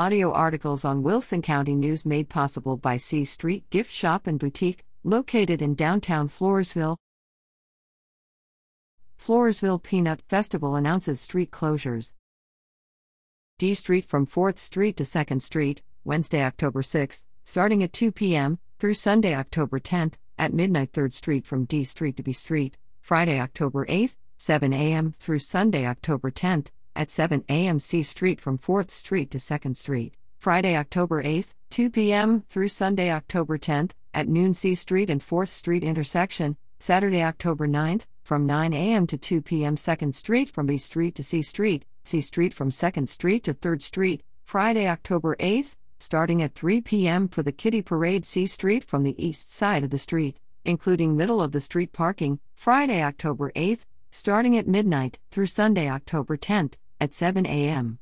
Audio articles on Wilson County News made possible by C Street Gift Shop and Boutique, located in downtown Floresville. Floresville Peanut Festival announces street closures. D Street from 4th Street to 2nd Street, Wednesday, October 6, starting at 2 p.m., through Sunday, October 10th, at midnight, 3rd Street from D Street to B Street, Friday, October 8th, 7 a.m., through Sunday, October 10th, at 7 a.m. C Street from 4th Street to 2nd Street, Friday, October 8th, 2 p.m., through Sunday, October 10th, at noon C Street and 4th Street intersection, Saturday, October 9th, from 9 a.m. to 2 p.m. 2nd Street from B Street to C Street, C Street from 2nd Street to 3rd Street, Friday, October 8th, starting at 3 p.m. for the Kiddie Parade C Street from the east side of the street, including middle of the street parking, Friday, October 8th, starting at midnight through Sunday, October 10th, at 7 a.m.